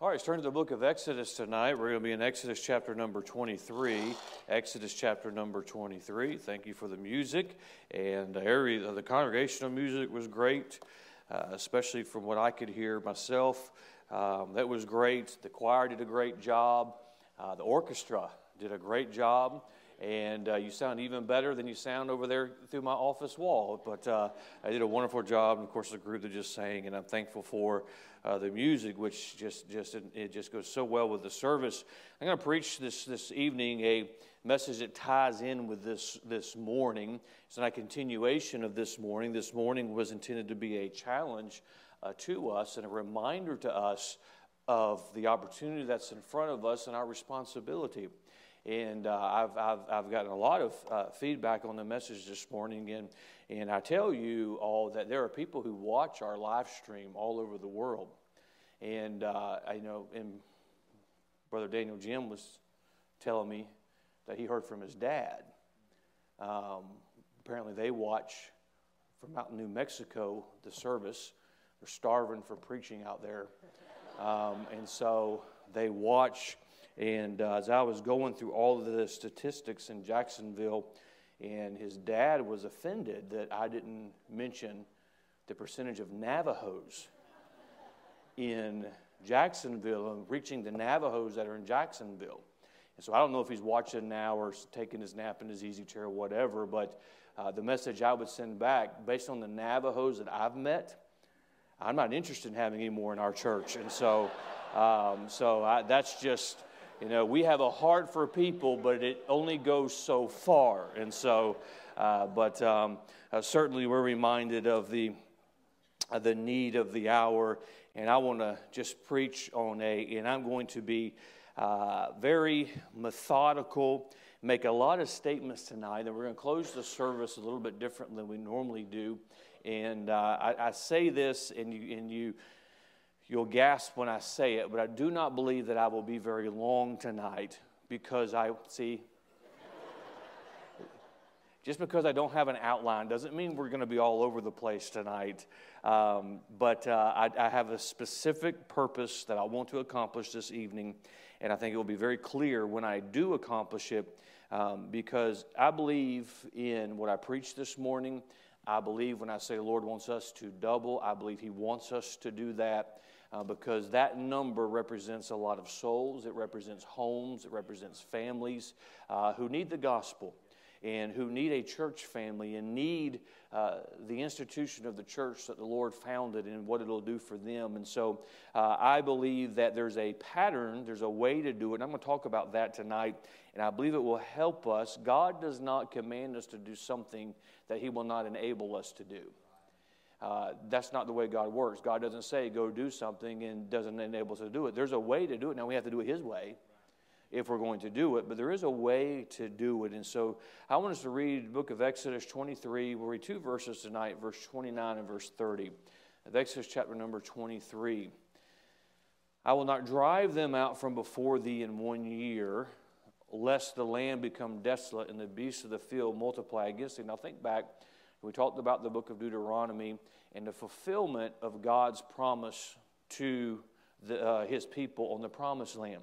All right, let's turn to the book of Exodus tonight. We're going to be in Exodus chapter number 23. Exodus chapter number 23. Thank you for the music. And the congregational music was great, uh, especially from what I could hear myself. Um, that was great. The choir did a great job. Uh, the orchestra did a great job and uh, you sound even better than you sound over there through my office wall. But uh, I did a wonderful job, and of course the group that just sang, and I'm thankful for uh, the music, which just just it just goes so well with the service. I'm going to preach this this evening a message that ties in with this this morning. It's not a continuation of this morning. This morning was intended to be a challenge uh, to us and a reminder to us of the opportunity that's in front of us and our responsibility. And uh, I've, I've, I've, gotten a lot of uh, feedback on the message this morning. And, and I tell you all that there are people who watch our live stream all over the world. And uh, I know, and Brother Daniel Jim was telling me that he heard from his dad. Um, apparently, they watch from out in New Mexico the service. They're starving for preaching out there. Um, and so they watch and uh, as I was going through all of the statistics in Jacksonville, and his dad was offended that I didn't mention the percentage of Navajos in Jacksonville and reaching the Navajos that are in Jacksonville. And so I don't know if he's watching now or taking his nap in his easy chair or whatever, but uh, the message I would send back, based on the Navajos that I've met, I'm not interested in having any more in our church. And so, um, so I, that's just you know, we have a heart for people, but it only goes so far. And so, uh, but um, uh, certainly we're reminded of the, uh, the need of the hour. And I want to just preach on a, and I'm going to be uh, very methodical, make a lot of statements tonight. And we're going to close the service a little bit different than we normally do. And uh, I, I say this, and you, and you, You'll gasp when I say it, but I do not believe that I will be very long tonight because I see. just because I don't have an outline doesn't mean we're going to be all over the place tonight. Um, but uh, I, I have a specific purpose that I want to accomplish this evening, and I think it will be very clear when I do accomplish it um, because I believe in what I preached this morning. I believe when I say the Lord wants us to double, I believe He wants us to do that uh, because that number represents a lot of souls, it represents homes, it represents families uh, who need the gospel and who need a church family and need uh, the institution of the church that the Lord founded and what it'll do for them. And so uh, I believe that there's a pattern, there's a way to do it. And I'm going to talk about that tonight, and I believe it will help us. God does not command us to do something that He will not enable us to do. Uh, that's not the way God works. God doesn't say go do something and doesn't enable us to do it. There's a way to do it. Now we have to do it His way if we're going to do it, but there is a way to do it. And so I want us to read the book of Exodus 23. We'll read two verses tonight, verse 29 and verse 30 of Exodus chapter number 23. I will not drive them out from before thee in one year, lest the land become desolate and the beasts of the field multiply against thee. Now think back we talked about the book of Deuteronomy and the fulfillment of God's promise to the, uh, his people on the promised land.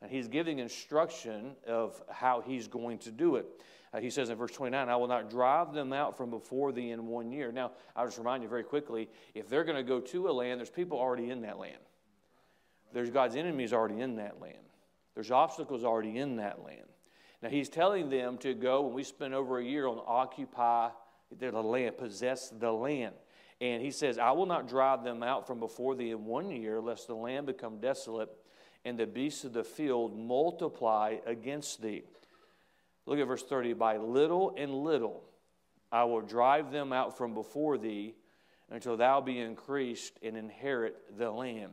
And he's giving instruction of how he's going to do it. Uh, he says in verse 29, I will not drive them out from before thee in one year. Now, I'll just remind you very quickly if they're going to go to a land, there's people already in that land. There's God's enemies already in that land. There's obstacles already in that land. Now, he's telling them to go, and we spend over a year on occupy the land, possess the land. And he says, I will not drive them out from before thee in one year, lest the land become desolate and the beasts of the field multiply against thee. Look at verse 30. By little and little I will drive them out from before thee until thou be increased and inherit the land.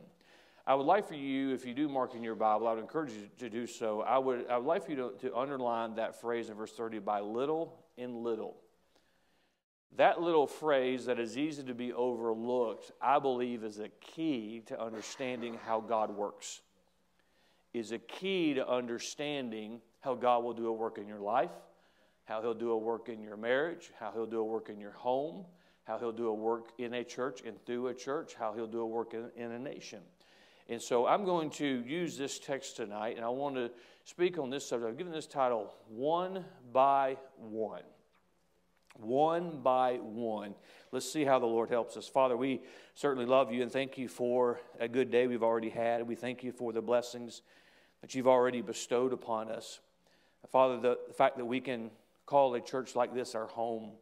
I would like for you, if you do mark in your Bible, I would encourage you to do so. I would, I would like for you to, to underline that phrase in verse 30 by little and little. That little phrase that is easy to be overlooked, I believe, is a key to understanding how God works. Is a key to understanding how God will do a work in your life, how He'll do a work in your marriage, how He'll do a work in your home, how He'll do a work in a church and through a church, how He'll do a work in, in a nation. And so I'm going to use this text tonight, and I want to speak on this subject. I've given this title, One by One. One by one. Let's see how the Lord helps us. Father, we certainly love you and thank you for a good day we've already had. We thank you for the blessings that you've already bestowed upon us. Father, the, the fact that we can call a church like this our home,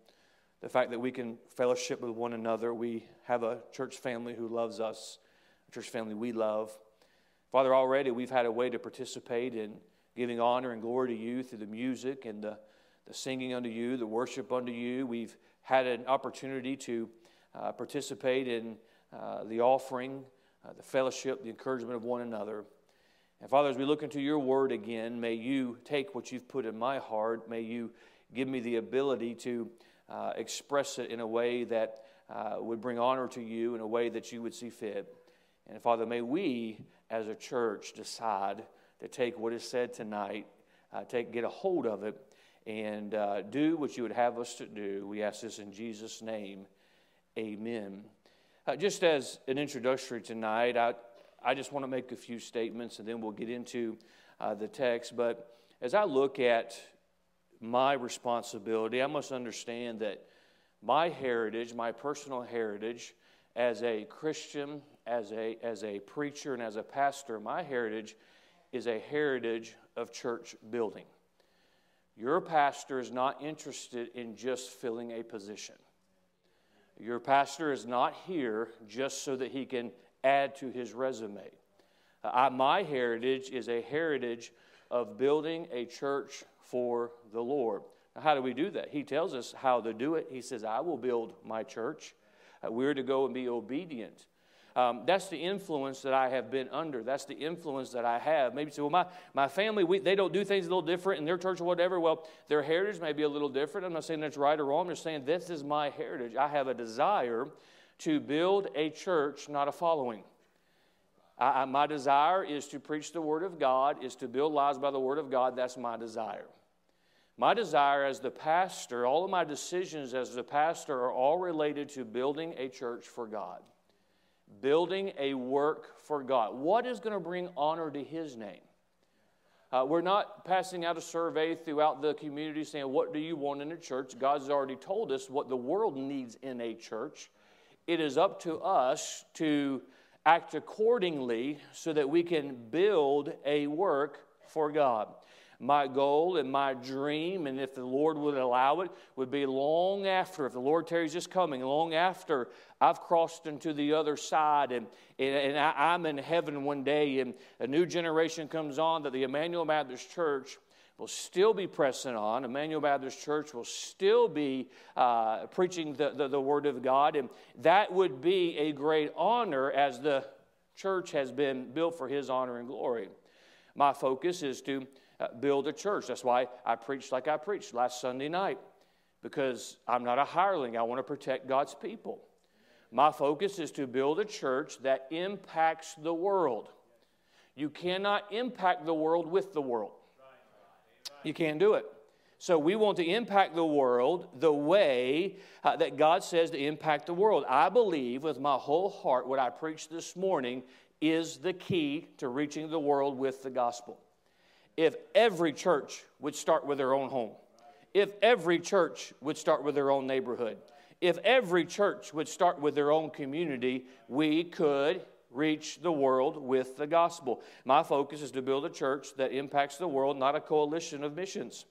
the fact that we can fellowship with one another, we have a church family who loves us, a church family we love. Father, already we've had a way to participate in giving honor and glory to you through the music and the, the singing unto you, the worship unto you. We've had an opportunity to uh, participate in uh, the offering, uh, the fellowship, the encouragement of one another. And Father, as we look into your word again, may you take what you've put in my heart. May you give me the ability to uh, express it in a way that uh, would bring honor to you, in a way that you would see fit. And Father, may we as a church decide to take what is said tonight, uh, take, get a hold of it, and uh, do what you would have us to do. We ask this in Jesus' name. Amen. Uh, just as an introductory tonight, I, I just want to make a few statements and then we'll get into uh, the text. But as I look at my responsibility, I must understand that my heritage, my personal heritage as a Christian, as a, as a preacher, and as a pastor, my heritage is a heritage of church building. Your pastor is not interested in just filling a position. Your pastor is not here just so that he can add to his resume. Uh, my heritage is a heritage of building a church for the Lord. Now, how do we do that? He tells us how to do it. He says, I will build my church. We're to go and be obedient. Um, that's the influence that I have been under. That's the influence that I have. Maybe say, well, my, my family, we, they don't do things a little different in their church or whatever. Well, their heritage may be a little different. I'm not saying that's right or wrong. I'm just saying this is my heritage. I have a desire to build a church, not a following. I, I, my desire is to preach the Word of God, is to build lives by the Word of God. That's my desire. My desire as the pastor, all of my decisions as the pastor are all related to building a church for God building a work for God. What is going to bring honor to His name? Uh, we're not passing out a survey throughout the community saying, What do you want in a church? God's already told us what the world needs in a church. It is up to us to act accordingly so that we can build a work for God my goal and my dream, and if the Lord would allow it, would be long after, if the Lord tarries just coming, long after I've crossed into the other side and, and, and I, am in heaven one day and a new generation comes on, that the Emmanuel Baptist Church will still be pressing on. Emmanuel Baptist Church will still be uh, preaching the, the, the Word of God, and that would be a great honor as the church has been built for His honor and glory. My focus is to uh, build a church. That's why I preached like I preached last Sunday night, because I'm not a hireling. I want to protect God's people. My focus is to build a church that impacts the world. You cannot impact the world with the world. You can't do it. So we want to impact the world the way uh, that God says to impact the world. I believe with my whole heart what I preached this morning is the key to reaching the world with the gospel if every church would start with their own home, if every church would start with their own neighborhood, if every church would start with their own community, we could reach the world with the gospel. My focus is to build a church that impacts the world, not a coalition of missions,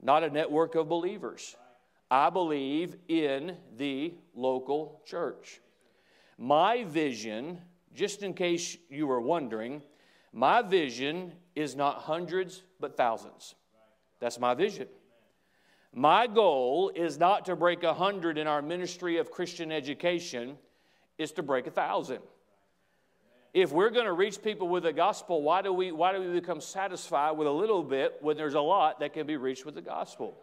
not a network of believers. I believe in the local church. My vision, just in case you were wondering, my vision is not hundreds, but thousands. That's my vision. My goal is not to break a hundred in our ministry of Christian education, is to break a thousand. If we're going to reach people with the gospel, why do, we, why do we become satisfied with a little bit when there's a lot that can be reached with the gospel?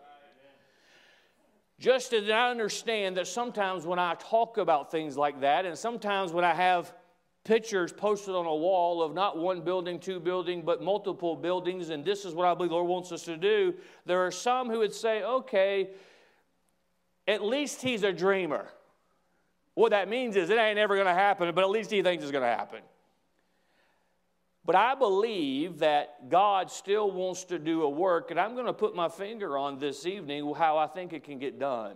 Just as I understand that sometimes when I talk about things like that, and sometimes when I have pictures posted on a wall of not one building, two building, but multiple buildings, and this is what I believe the Lord wants us to do. There are some who would say, okay, at least he's a dreamer. What that means is it ain't ever going to happen, but at least he thinks it's going to happen. But I believe that God still wants to do a work, and I'm going to put my finger on this evening how I think it can get done.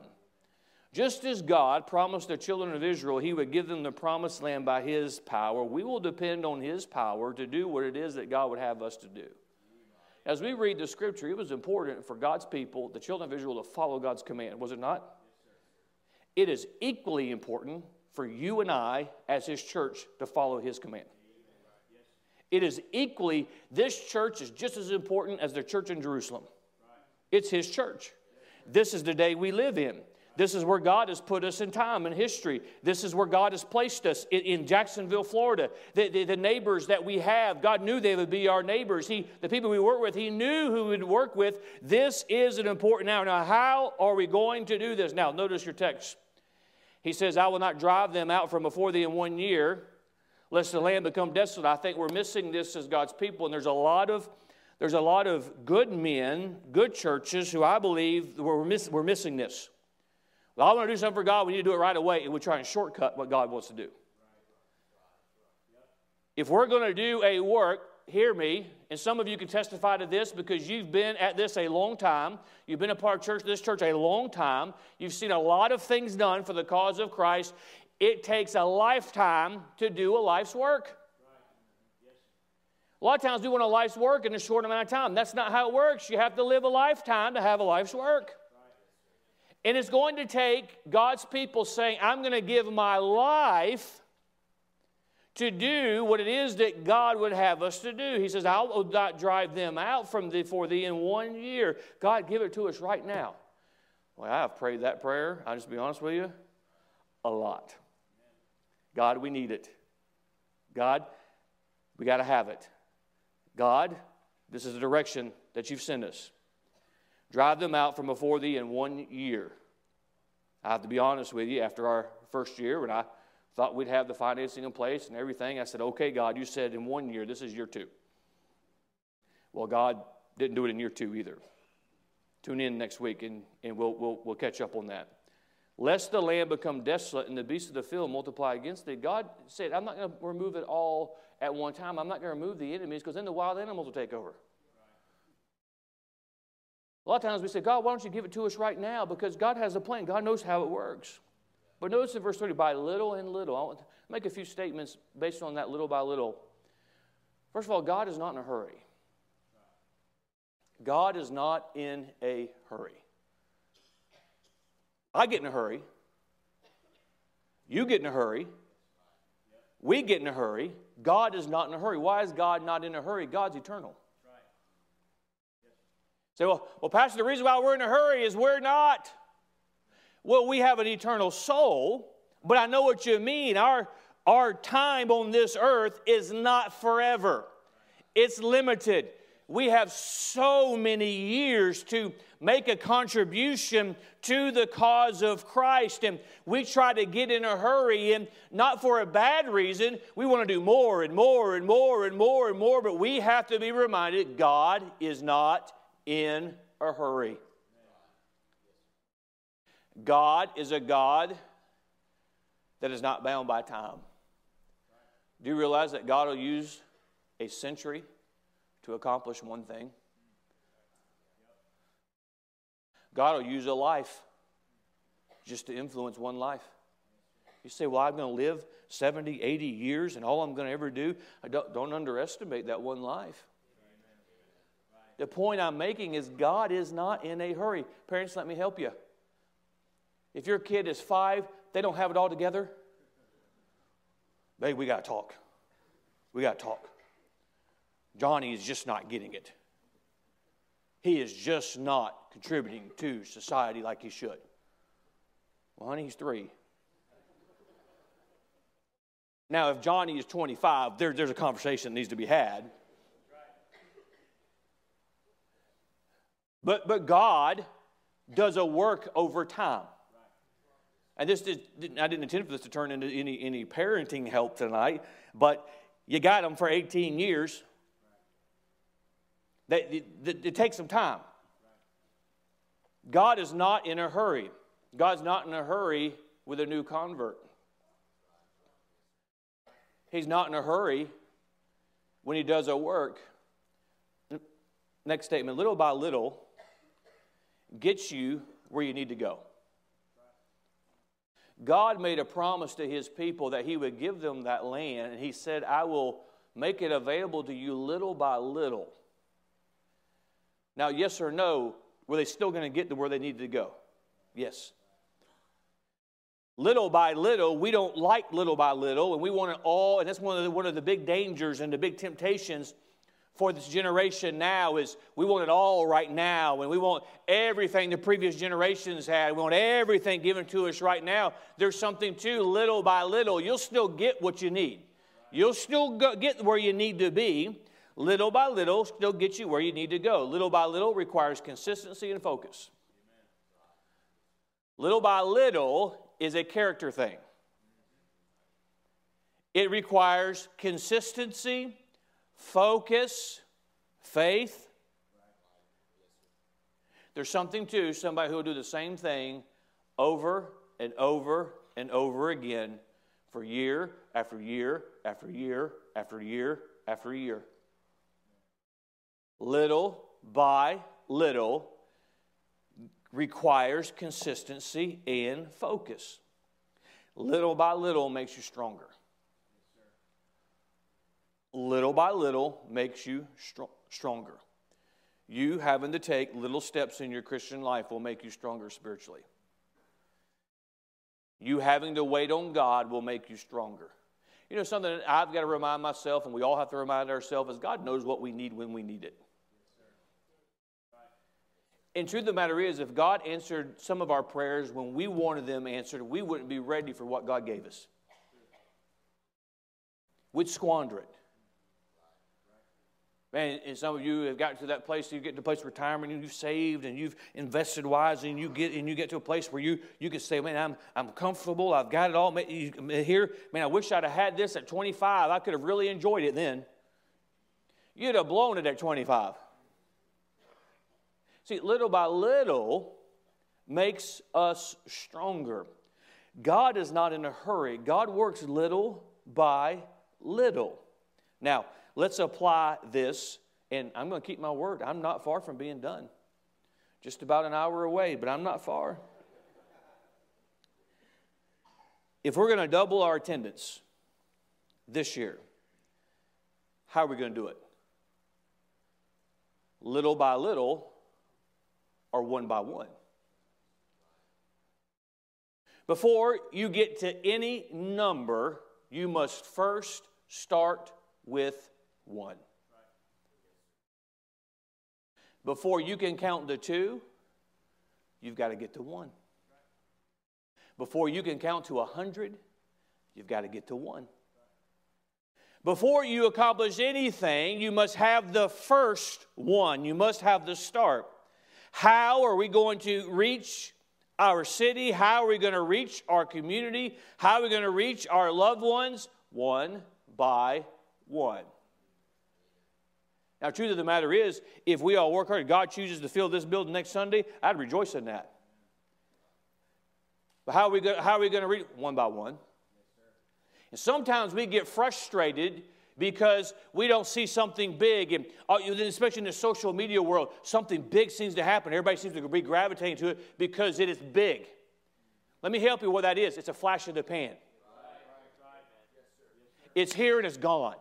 Just as God promised the children of Israel he would give them the promised land by his power, we will depend on his power to do what it is that God would have us to do. As we read the scripture, it was important for God's people, the children of Israel, to follow God's command, was it not? It is equally important for you and I, as his church, to follow his command. It is equally, this church is just as important as the church in Jerusalem. It's his church. This is the day we live in. This is where God has put us in time and history. This is where God has placed us in, in Jacksonville, Florida. The, the, the, neighbors that we have, God knew they would be our neighbors. He, the people we work with, He knew who we'd work with. This is an important now. Now, how are we going to do this? Now, notice your text. He says, I will not drive them out from before thee in one year lest the land become desolate. I think we're missing this as God's people, and there's a lot of there's a lot of good men, good churches who I believe we're, miss, we're missing this. Well, I want to do something for God, we need to do it right away, and we're trying to shortcut what God wants to do. If we're going to do a work, hear me, and some of you can testify to this because you've been at this a long time. You've been a part of church, this church a long time. You've seen a lot of things done for the cause of Christ. It takes a lifetime to do a life's work. A lot of times we want a life's work in a short amount of time. That's not how it works. You have to live a lifetime to have a life's work. And it's going to take God's people saying, I'm going to give my life to do what it is that God would have us to do. He says, I will not drive them out from thee for thee in one year. God, give it to us right now. Well, I've prayed that prayer, I'll just be honest with you, a lot. God, we need it. God, we got to have it. God, this is the direction that you've sent us. Drive them out from before thee in one year. I have to be honest with you, after our first year, when I thought we'd have the financing in place and everything, I said, okay, God, you said in one year, this is year two. Well, God didn't do it in year two either. Tune in next week and, and we'll, we'll, we'll catch up on that lest the land become desolate and the beasts of the field multiply against thee. God said, I'm not going to remove it all at one time. I'm not going to remove the enemies because then the wild animals will take over. A lot of times we say, God, why don't you give it to us right now? Because God has a plan. God knows how it works. But notice in verse 30, by little and little. I want to make a few statements based on that little by little. First of all, God is not in a hurry. God is not in a hurry. I get in a hurry. You get in a hurry. We get in a hurry. God is not in a hurry. Why is God not in a hurry? God's eternal. Say, well, well, Pastor, the reason why we're in a hurry is we're not. Well, we have an eternal soul, but I know what you mean. Our, our time on this earth is not forever, it's limited. We have so many years to make a contribution to the cause of Christ. And we try to get in a hurry, and not for a bad reason. We want to do more and more and more and more and more, but we have to be reminded God is not in a hurry. God is a God that is not bound by time. Do you realize that God will use a century to accomplish one thing? God will use a life just to influence one life. You say, Well, I'm going to live 70, 80 years, and all I'm going to ever do, I don't, don't underestimate that one life. The point I'm making is God is not in a hurry. Parents, let me help you. If your kid is five, they don't have it all together, babe, we got to talk. We got to talk. Johnny is just not getting it. He is just not contributing to society like he should. Well, honey, he's three. Now, if Johnny is 25, there, there's a conversation that needs to be had. But, but God does a work over time. And this did, I didn't intend for this to turn into any, any parenting help tonight, but you got them for 18 years. It takes some time. God is not in a hurry. God's not in a hurry with a new convert. He's not in a hurry when He does a work, next statement, little by little, gets you where you need to go. God made a promise to his people that he would give them that land, and he said, I will make it available to you little by little. Now, yes or no, were they still going to get to where they needed to go? Yes. Little by little, we don't like little by little, and we want it all, and that's one of the, one of the big dangers and the big temptations for this generation now is we want it all right now and we want everything the previous generations had. We want everything given to us right now. There's something too, little by little, you'll still get what you need. You'll still get where you need to be. Little by little, still get you where you need to go. Little by little requires consistency and focus. Little by little is a character thing. It requires consistency focus, faith. There's something to somebody who will do the same thing over and over and over again for year after year after year after year after year. Little by little requires consistency and focus. Little by little makes you stronger little by little makes you stronger. You having to take little steps in your Christian life will make you stronger spiritually. You having to wait on God will make you stronger. You know, something that I've got to remind myself, and we all have to remind ourselves, is God knows what we need when we need it. And truth of the matter is, if God answered some of our prayers when we wanted them answered, we wouldn't be ready for what God gave us. We'd squander it. Man, and some of you have gotten to that place, you get to a place of retirement and you've saved and you've invested wisely and you get and you get to a place where you, you can say, Man, I'm, I'm comfortable, I've got it all here. Man, I wish I'd have had this at 25. I could have really enjoyed it then. You'd have blown it at 25. See, little by little makes us stronger. God is not in a hurry. God works little by little. Now, let's apply this. And I'm going to keep my word. I'm not far from being done. Just about an hour away, but I'm not far. If we're going to double our attendance this year, how are we going to do it? Little by little or one by one? Before you get to any number, you must first start with one. Before you can count to two, you've got to get to one. Before you can count to a hundred, you've got to get to one. Before you accomplish anything, you must have the first one. You must have the start. How are we going to reach our city? How are we going to reach our community? How are we going to reach our loved ones? One by one. Now, truth of the matter is, if we all work hard, God chooses to fill this building next Sunday, I'd rejoice in that. But how are we going, how are we going to read one by one? And sometimes we get frustrated because we don't see something big, and uh, especially in the social media world, something big seems to happen. Everybody seems to be gravitating to it because it is big. Let me help you what that is. It's a flash of the pan. It's here and it's gone.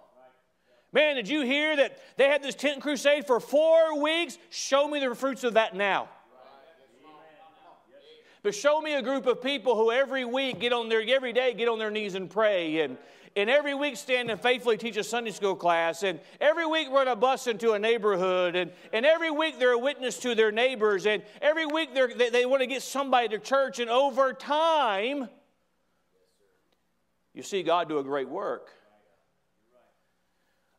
Man, did you hear that they had this tent crusade for four weeks? Show me the fruits of that now. But show me a group of people who every week get on their every day get on their knees and pray and and every week stand and faithfully teach a Sunday school class, and every week run a bus into a neighborhood, and, and every week they're a witness to their neighbors, and every week they, they want to get somebody to church, and over time, you see God do a great work.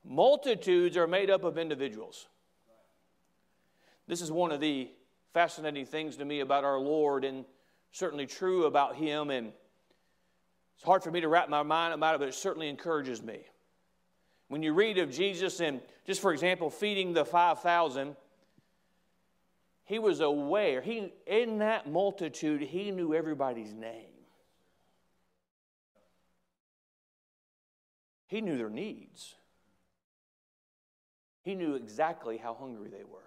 Multitudes are made up of individuals. This is one of the fascinating things to me about our Lord, and certainly true about Him. And it's hard for me to wrap my mind about it, but it certainly encourages me. When you read of Jesus and, just for example, feeding the 5,000, he was aware. He, in that multitude, he knew everybody's name. He knew their needs. He knew exactly how hungry they were.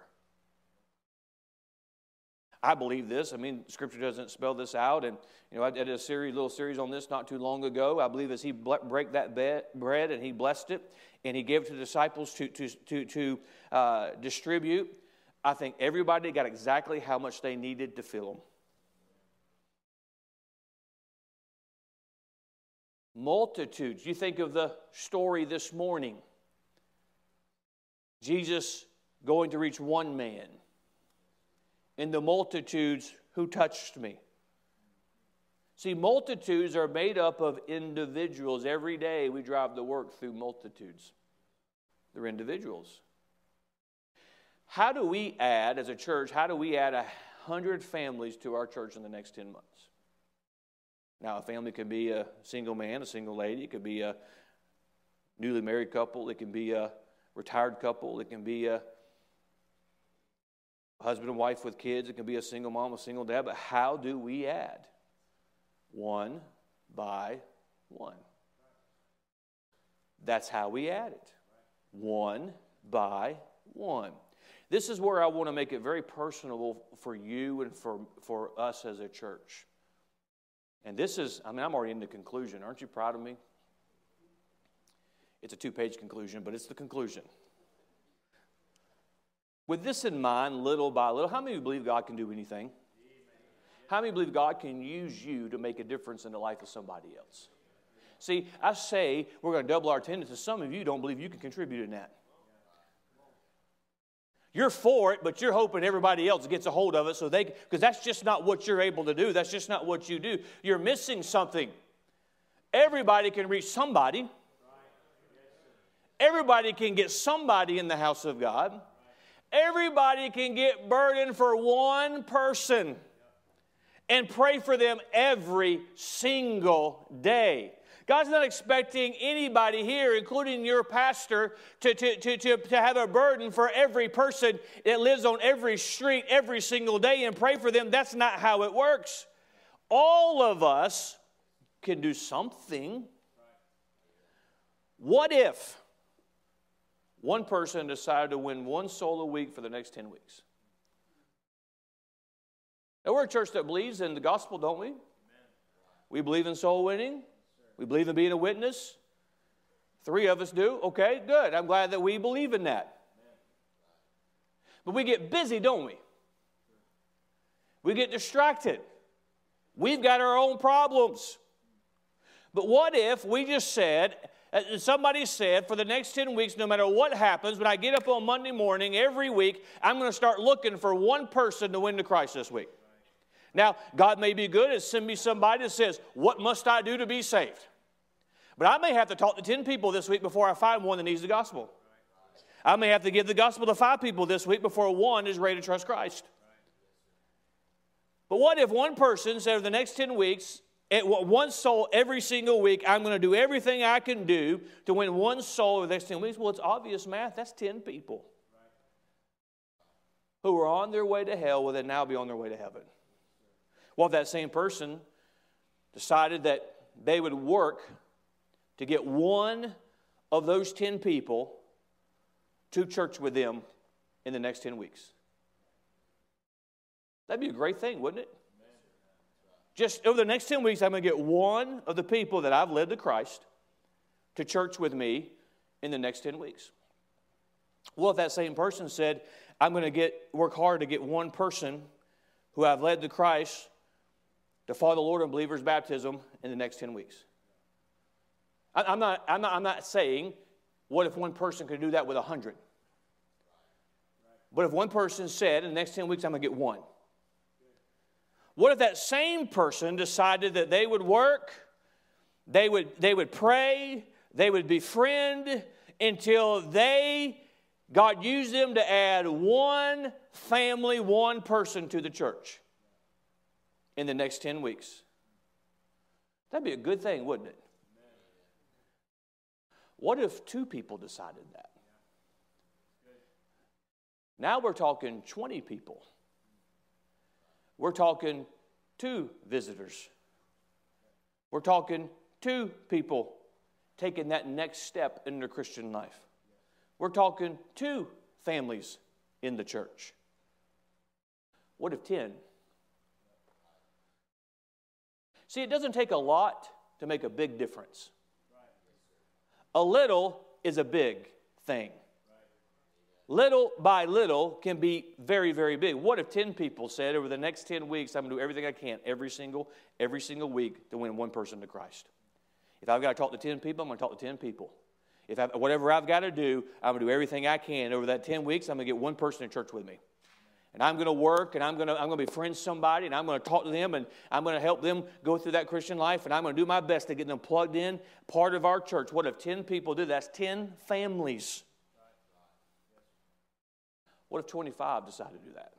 I believe this. I mean, Scripture doesn't spell this out, and you know, I did a series, little series on this not too long ago. I believe as he break that bread and he blessed it, and he gave it to the disciples to to to to uh, distribute. I think everybody got exactly how much they needed to fill them. Multitudes. You think of the story this morning. Jesus going to reach one man in the multitudes who touched me. See, multitudes are made up of individuals. Every day we drive to work through multitudes, they're individuals. How do we add, as a church, how do we add a hundred families to our church in the next 10 months? Now, a family can be a single man, a single lady, it could be a newly married couple, it can be a retired couple, it can be a husband and wife with kids, it can be a single mom, a single dad, but how do we add? One by one. That's how we add it. One by one. This is where I want to make it very personable for you and for, for us as a church. And this is, I mean, I'm already in the conclusion. Aren't you proud of me? It's a two page conclusion, but it's the conclusion. With this in mind, little by little, how many believe God can do anything? How many believe God can use you to make a difference in the life of somebody else? See, I say we're going to double our attendance, and some of you don't believe you can contribute in that. You're for it, but you're hoping everybody else gets a hold of it so they, because that's just not what you're able to do. That's just not what you do. You're missing something. Everybody can reach somebody. Everybody can get somebody in the house of God. Everybody can get burdened for one person and pray for them every single day. God's not expecting anybody here, including your pastor, to, to, to, to, to have a burden for every person that lives on every street every single day and pray for them. That's not how it works. All of us can do something. What if one person decided to win one soul a week for the next 10 weeks. Now, we're a church that believes in the gospel, don't we? We believe in soul winning. We believe in being a witness. Three of us do. Okay, good. I'm glad that we believe in that. But we get busy, don't we? We get distracted. We've got our own problems. But what if we just said, somebody said, for the next 10 weeks, no matter what happens, when I get up on Monday morning every week, I'm going to start looking for one person to win to Christ this week. Now, God may be good and send me somebody that says, What must I do to be saved? But I may have to talk to 10 people this week before I find one that needs the gospel. I may have to give the gospel to five people this week before one is ready to trust Christ. But what if one person said, over the next 10 weeks, one soul every single week. I'm going to do everything I can do to win one soul over the next 10 weeks. Well, it's obvious math. That's 10 people who are on their way to hell will then now be on their way to heaven. Well, if that same person decided that they would work to get one of those 10 people to church with them in the next 10 weeks. That'd be a great thing, wouldn't it? Just over the next 10 weeks, I'm going to get one of the people that I've led to Christ to church with me in the next 10 weeks. Well, if that same person said, I'm going to get, work hard to get one person who I've led to Christ to follow the Lord in believer's baptism in the next 10 weeks. I'm not, I'm not, I'm not saying, what if one person could do that with 100? But if one person said, in the next 10 weeks, I'm going to get one. What if that same person decided that they would work, they would, they would pray, they would befriend until they, God used them to add one family, one person to the church in the next 10 weeks? That'd be a good thing, wouldn't it? What if two people decided that? Now we're talking 20 people. We're talking two visitors. We're talking two people taking that next step in their Christian life. We're talking two families in the church. What if 10? See, it doesn't take a lot to make a big difference. A little is a big thing. Little by little can be very, very big. What if 10 people said over the next 10 weeks, I'm going to do everything I can every single, every single week to win one person to Christ? If I've got to talk to 10 people, I'm going to talk to 10 people. If I, whatever I've got to do, I'm going to do everything I can. Over that 10 weeks, I'm going to get one person in church with me and I'm going to work and I'm going to, I'm going to befriend somebody and I'm going to talk to them and I'm going to help them go through that Christian life and I'm going to do my best to get them plugged in, part of our church. What if 10 people do? That's 10 families. What if 25 decide to do that?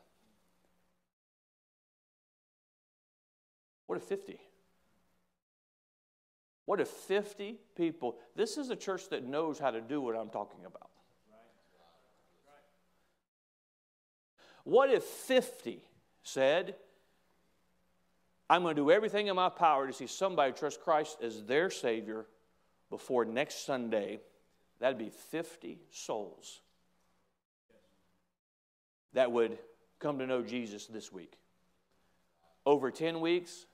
What if 50? What if 50 people? This is a church that knows how to do what I'm talking about. What if 50 said, I'm going to do everything in my power to see somebody trust Christ as their Savior before next Sunday? That'd be 50 souls that would come to know Jesus this week. Over 10 weeks,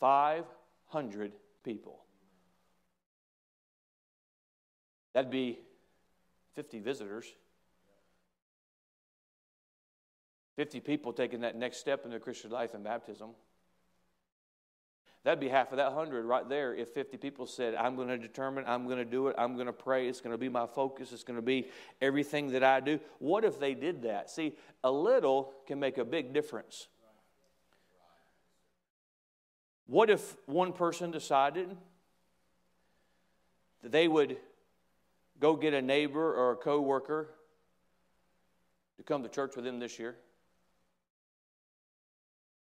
500 people. That'd be 50 visitors. 50 people taking that next step in their Christian life in baptism. That'd be half of that 100 right there if 50 people said, I'm going to determine, I'm going to do it, I'm going to pray, it's going to be my focus, it's going to be everything that I do. What if they did that? See, a little can make a big difference. What if one person decided that they would go get a neighbor or a coworker to come to church with them this year?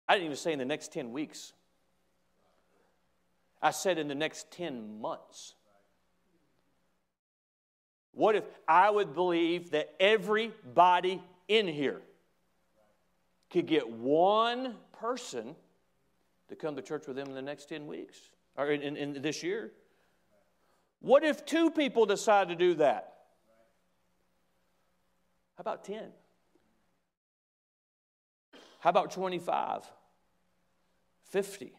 I didn't even say in the next 10 weeks. I said in the next 10 months. What if I would believe that everybody in here could get one person to come to church with them in the next 10 weeks or in, in, in this year? What if two people decide to do that? How about 10? How about 25? 50.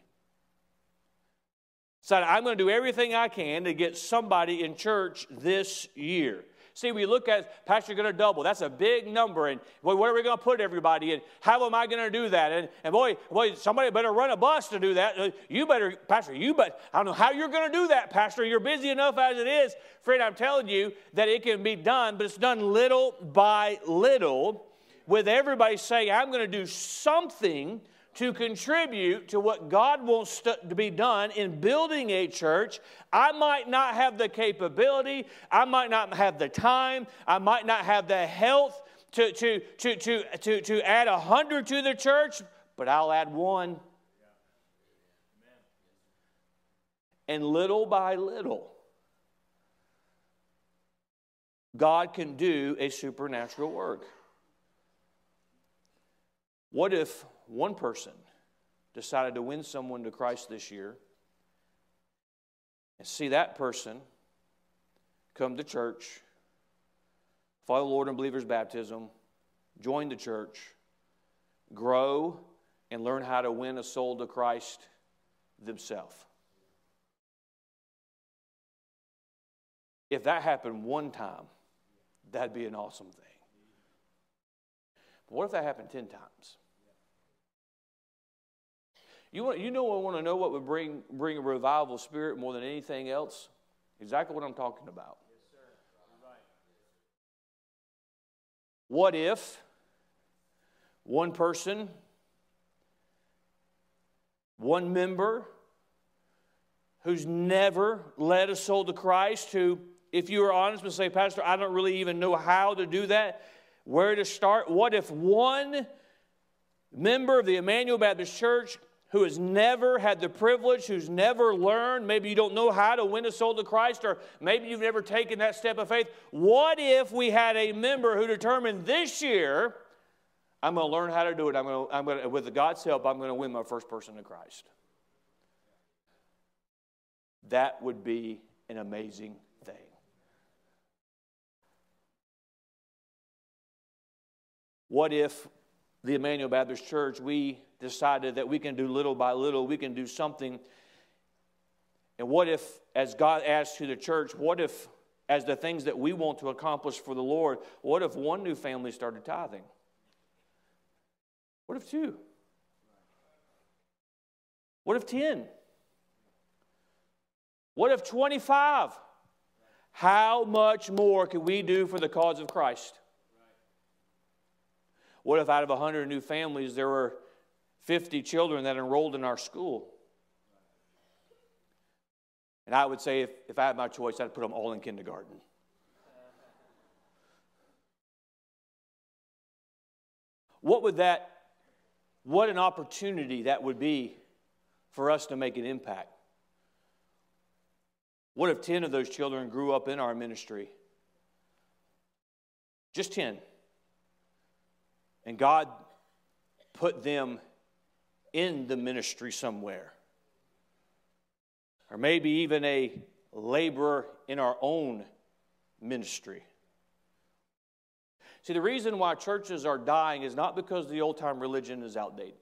I'm going to do everything I can to get somebody in church this year. See, we look at, Pastor, going to double. That's a big number. And boy, where are we going to put everybody in? How am I going to do that? And, and boy, boy, somebody better run a bus to do that. Uh, you better, Pastor, you but I don't know how you're going to do that, Pastor. You're busy enough as it is. Friend, I'm telling you that it can be done, but it's done little by little with everybody saying, I'm going to do something to contribute to what God wants to be done in building a church. I might not have the capability, I might not have the time, I might not have the health to, to, to, to, to, to add a hundred to the church, but I'll add one. And little by little, God can do a supernatural work. What if one person decided to win someone to Christ this year and see that person come to church, follow the Lord and believer's baptism, join the church, grow, and learn how to win a soul to Christ themselves. If that happened one time, that'd be an awesome thing. But what if that happened 10 times? You, want, you know, I want to know what would bring, bring a revival spirit more than anything else? Exactly what I'm talking about. Yes, right. What if one person, one member who's never led a soul to Christ, who, if you were honest, would say, Pastor, I don't really even know how to do that, where to start? What if one member of the Emmanuel Baptist Church who has never had the privilege, who's never learned, maybe you don't know how to win a soul to Christ, or maybe you've never taken that step of faith. What if we had a member who determined this year, I'm going to learn how to do it. I'm going to, I'm going to, with God's help, I'm going to win my first person to Christ. That would be an amazing thing. What if the Emmanuel Baptist Church, we decided that we can do little by little, we can do something. And what if, as God asked to the church, what if, as the things that we want to accomplish for the Lord, what if one new family started tithing? What if two? What if 10? What if 25? How much more can we do for the cause of Christ? What if out of 100 new families there were 50 children that enrolled in our school? And I would say if, if I had my choice, I'd put them all in kindergarten. What would that, what an opportunity that would be for us to make an impact. What if 10 of those children grew up in our ministry? Just 10. And God put them in the ministry somewhere. Or maybe even a laborer in our own ministry. See, the reason why churches are dying is not because the old time religion is outdated,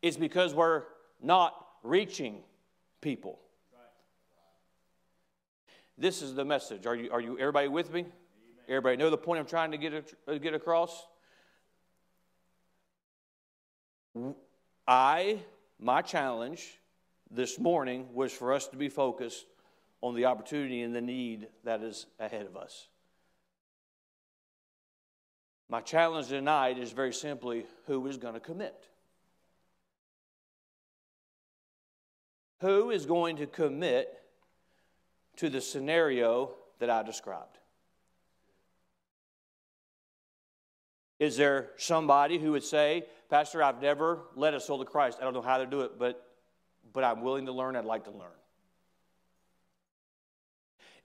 it's because we're not reaching people. This is the message. Are you, are you everybody with me? Everybody know the point I'm trying to get, get across? I, my challenge this morning was for us to be focused on the opportunity and the need that is ahead of us. My challenge tonight is very simply who is going to commit? Who is going to commit to the scenario that I described? Is there somebody who would say, Pastor, I've never led a soul to Christ. I don't know how to do it, but, but I'm willing to learn. I'd like to learn.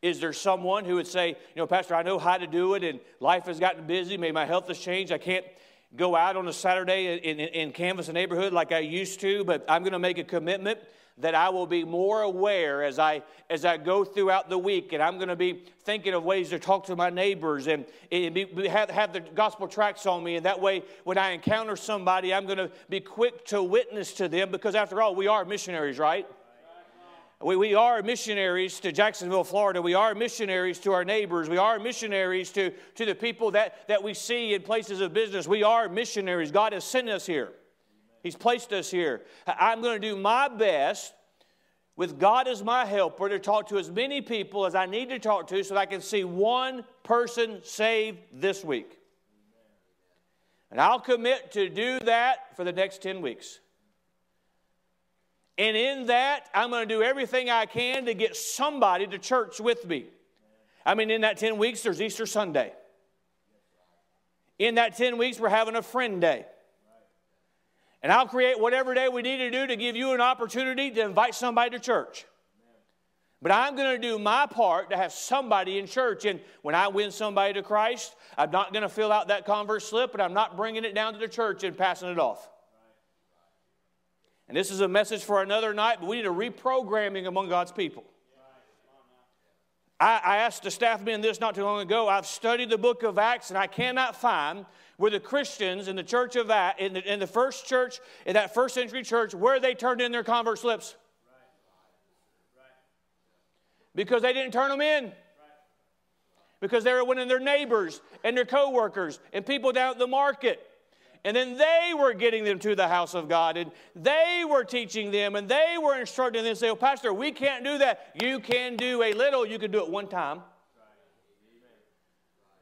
Is there someone who would say, you know, Pastor, I know how to do it, and life has gotten busy. Maybe my health has changed. I can't go out on a Saturday in, in, in canvass a neighborhood like I used to, but I'm going to make a commitment that I will be more aware as I as I go throughout the week, and I'm going to be thinking of ways to talk to my neighbors and, and be, have, have the gospel tracts on me, and that way, when I encounter somebody, I'm going to be quick to witness to them because, after all, we are missionaries, right? We, we are missionaries to Jacksonville, Florida. We are missionaries to our neighbors. We are missionaries to, to the people that, that we see in places of business. We are missionaries. God has sent us here. He's placed us here. I'm going to do my best with God as my helper to talk to as many people as I need to talk to so that I can see one person saved this week. And I'll commit to do that for the next 10 weeks. And in that, I'm going to do everything I can to get somebody to church with me. I mean, in that 10 weeks, there's Easter Sunday. In that 10 weeks, we're having a friend day. And I'll create whatever day we need to do to give you an opportunity to invite somebody to church. But I'm going to do my part to have somebody in church. And when I win somebody to Christ, I'm not going to fill out that convert slip, and I'm not bringing it down to the church and passing it off. And this is a message for another night, but we need a reprogramming among God's people. I, I asked the staff men this not too long ago. I've studied the book of Acts, and I cannot find where the Christians in the church of that, in the, in the first church, in that first century church, where they turned in their convert slips. Because they didn't turn them in. Because they were winning their neighbors and their coworkers and people down at the market. And then they were getting them to the house of God, and they were teaching them, and they were instructing them. Say, "Oh, Pastor, we can't do that. You can do a little. You can do it one time."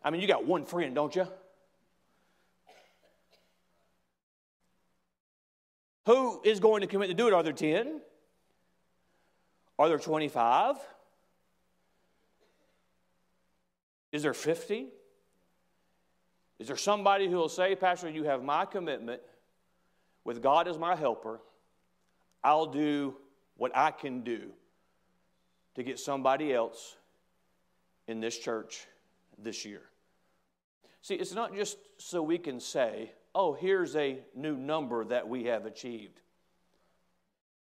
I mean, you got one friend, don't you? Who is going to commit to do it? Are there 10? Are there 25? Is there 50? Is there somebody who will say, Pastor, you have my commitment with God as my helper? I'll do what I can do to get somebody else in this church this year. See, it's not just so we can say, oh, here's a new number that we have achieved.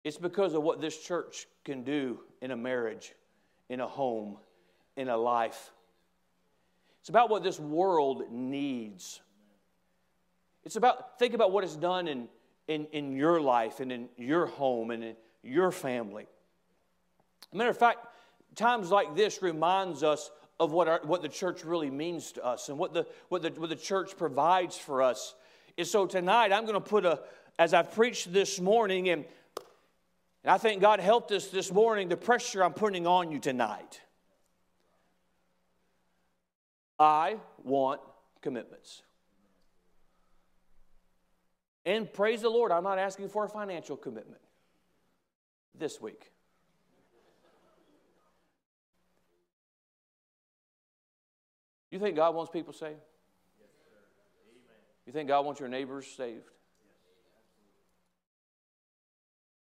It's because of what this church can do in a marriage, in a home, in a life. It's about what this world needs. It's about, think about what it's done in, in, in your life and in your home and in your family. matter of fact, times like this reminds us of what, our, what the church really means to us and what the, what, the, what the church provides for us. And so tonight, I'm going to put a, as I've preached this morning, and, and I think God helped us this morning, the pressure I'm putting on you tonight. I want commitments. And praise the Lord, I'm not asking for a financial commitment this week. You think God wants people saved? You think God wants your neighbors saved?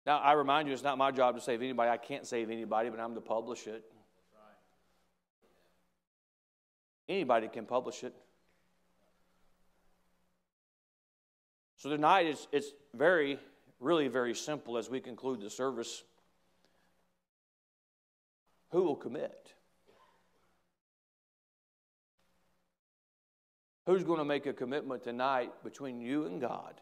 Now, I remind you, it's not my job to save anybody. I can't save anybody, but I'm to publish it. Anybody can publish it. So tonight, it's, it's very, really very simple as we conclude the service. Who will commit? Who's going to make a commitment tonight between you and God?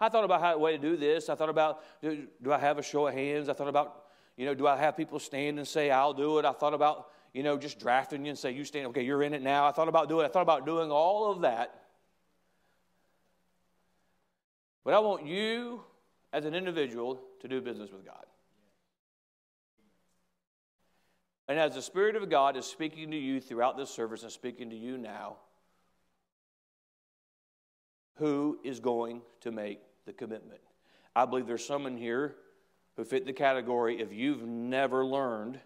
I thought about how way to do this. I thought about do, do, I have a show of hands? I thought about, you know, do I have people stand and say, I'll do it? I thought about, you know, just drafting you and say, you stand, okay, you're in it now. I thought about doing I thought about doing all of that. But I want you as an individual to do business with God. And as the Spirit of God is speaking to you throughout this service and speaking to you now, who is going to make the commitment? I believe there's someone here who fit the category if you've never learned,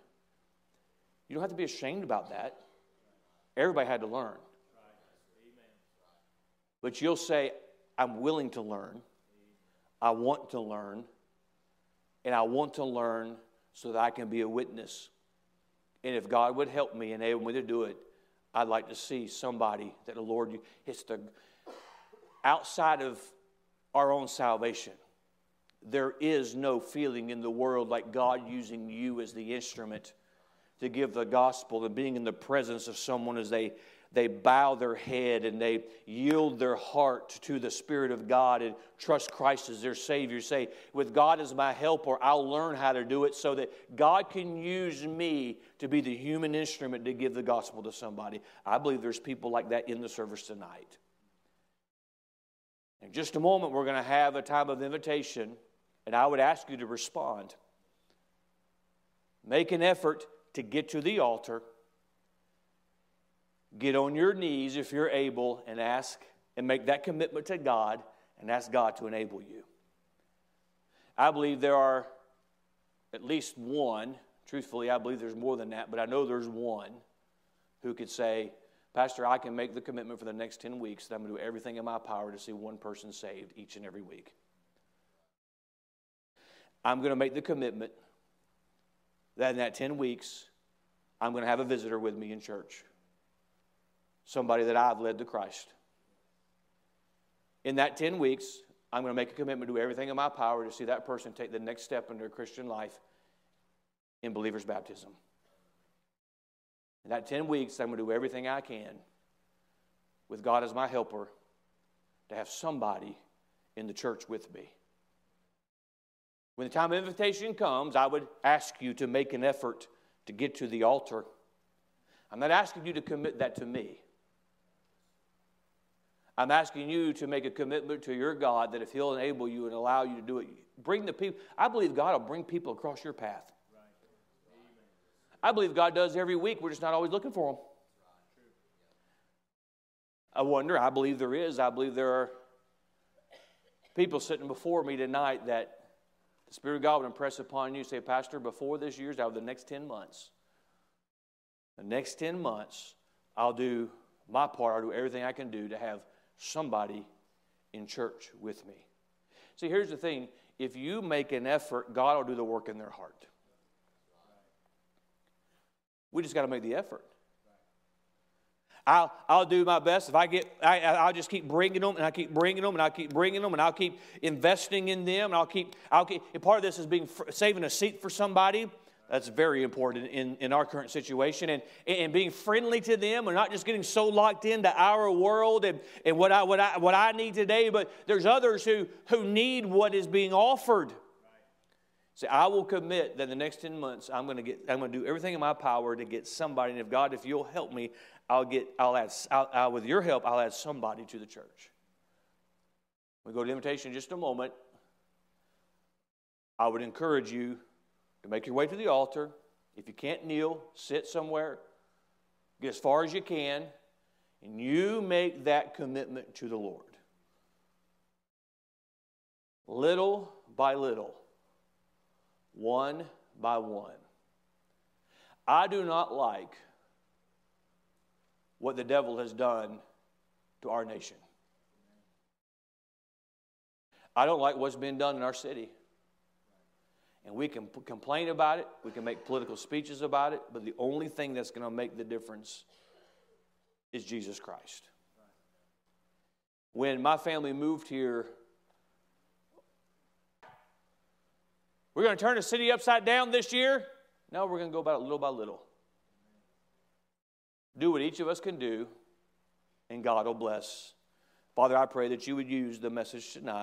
you don't have to be ashamed about that. Everybody had to learn. But you'll say, I'm willing to learn. I want to learn. And I want to learn so that I can be a witness and if God would help me and enable me to do it, I'd like to see somebody that the Lord, it's the outside of our own salvation. There is no feeling in the world like God using you as the instrument to give the gospel and being in the presence of someone as they they bow their head and they yield their heart to the Spirit of God and trust Christ as their Savior. Say, with God as my helper, I'll learn how to do it so that God can use me to be the human instrument to give the gospel to somebody. I believe there's people like that in the service tonight. In just a moment, we're going to have a time of invitation, and I would ask you to respond. Make an effort to get to the altar Get on your knees if you're able and ask and make that commitment to God and ask God to enable you. I believe there are at least one, truthfully, I believe there's more than that, but I know there's one who could say, Pastor, I can make the commitment for the next 10 weeks that I'm going to do everything in my power to see one person saved each and every week. I'm going to make the commitment that in that 10 weeks, I'm going to have a visitor with me in church somebody that I've led to Christ. In that 10 weeks, I'm going to make a commitment to do everything in my power to see that person take the next step in their Christian life in believer's baptism. In that 10 weeks, I'm going to do everything I can with God as my helper to have somebody in the church with me. When the time of invitation comes, I would ask you to make an effort to get to the altar. I'm not asking you to commit that to me. I'm asking you to make a commitment to your God that if He'll enable you and allow you to do it, bring the people. I believe God will bring people across your path. I believe God does every week. We're just not always looking for them. I wonder, I believe there is. I believe there are people sitting before me tonight that the Spirit of God would impress upon you. Say, Pastor, before this year's out, the next 10 months, the next 10 months, I'll do my part. I'll do everything I can do to have somebody in church with me. See, here's the thing if you make an effort, God will do the work in their heart. We just got to make the effort. I'll, I'll do my best. If I get, I, I'll just keep bringing them and I keep bringing them and I'll keep bringing them and I'll keep investing in them and I'll keep, I'll keep, And part of this is being saving a seat for somebody That's very important in, in our current situation. And, and being friendly to them and not just getting so locked into our world and, and what, I, what, I, what I need today, but there's others who, who need what is being offered. Say, I will commit that the next 10 months I'm going to get, I'm going to do everything in my power to get somebody. And if God, if you'll help me, I'll get, I'll add, I'll, I'll, with your help, I'll add somebody to the church. We go to invitation in just a moment. I would encourage you to make your way to the altar. If you can't kneel, sit somewhere, get as far as you can, and you make that commitment to the Lord. Little by little, one by one. I do not like what the devil has done to our nation. I don't like what's been done in our city. And we can p- complain about it, we can make political speeches about it, but the only thing that's going to make the difference is Jesus Christ. When my family moved here, we're going to turn the city upside down this year. No, we're going to go about it little by little. Do what each of us can do, and God will bless. Father, I pray that you would use the message tonight.